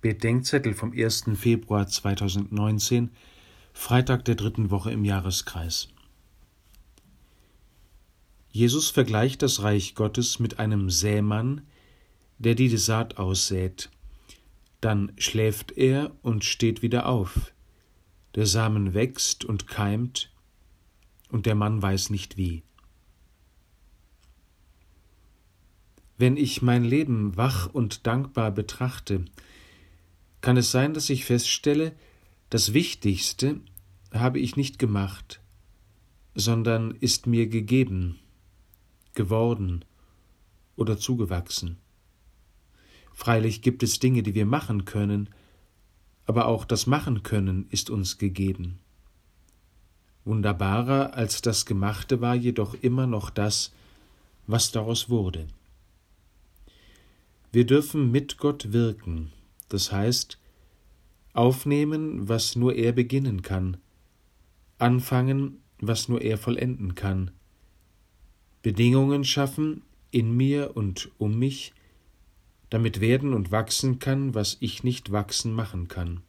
Bedenkzettel vom 1. Februar 2019, Freitag der dritten Woche im Jahreskreis. Jesus vergleicht das Reich Gottes mit einem Sämann, der die Saat aussät. Dann schläft er und steht wieder auf. Der Samen wächst und keimt, und der Mann weiß nicht wie. Wenn ich mein Leben wach und dankbar betrachte, kann es sein, dass ich feststelle, das Wichtigste habe ich nicht gemacht, sondern ist mir gegeben, geworden oder zugewachsen. Freilich gibt es Dinge, die wir machen können, aber auch das Machen können ist uns gegeben. Wunderbarer als das Gemachte war jedoch immer noch das, was daraus wurde. Wir dürfen mit Gott wirken, das heißt aufnehmen, was nur er beginnen kann, anfangen, was nur er vollenden kann, Bedingungen schaffen in mir und um mich, damit werden und wachsen kann, was ich nicht wachsen machen kann.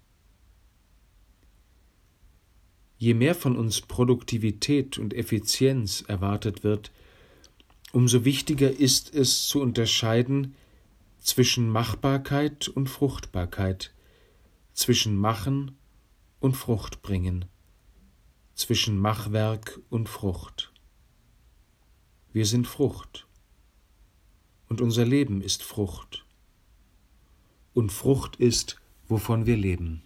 Je mehr von uns Produktivität und Effizienz erwartet wird, umso wichtiger ist es zu unterscheiden, zwischen Machbarkeit und Fruchtbarkeit, zwischen Machen und Fruchtbringen, zwischen Machwerk und Frucht. Wir sind Frucht und unser Leben ist Frucht und Frucht ist, wovon wir leben.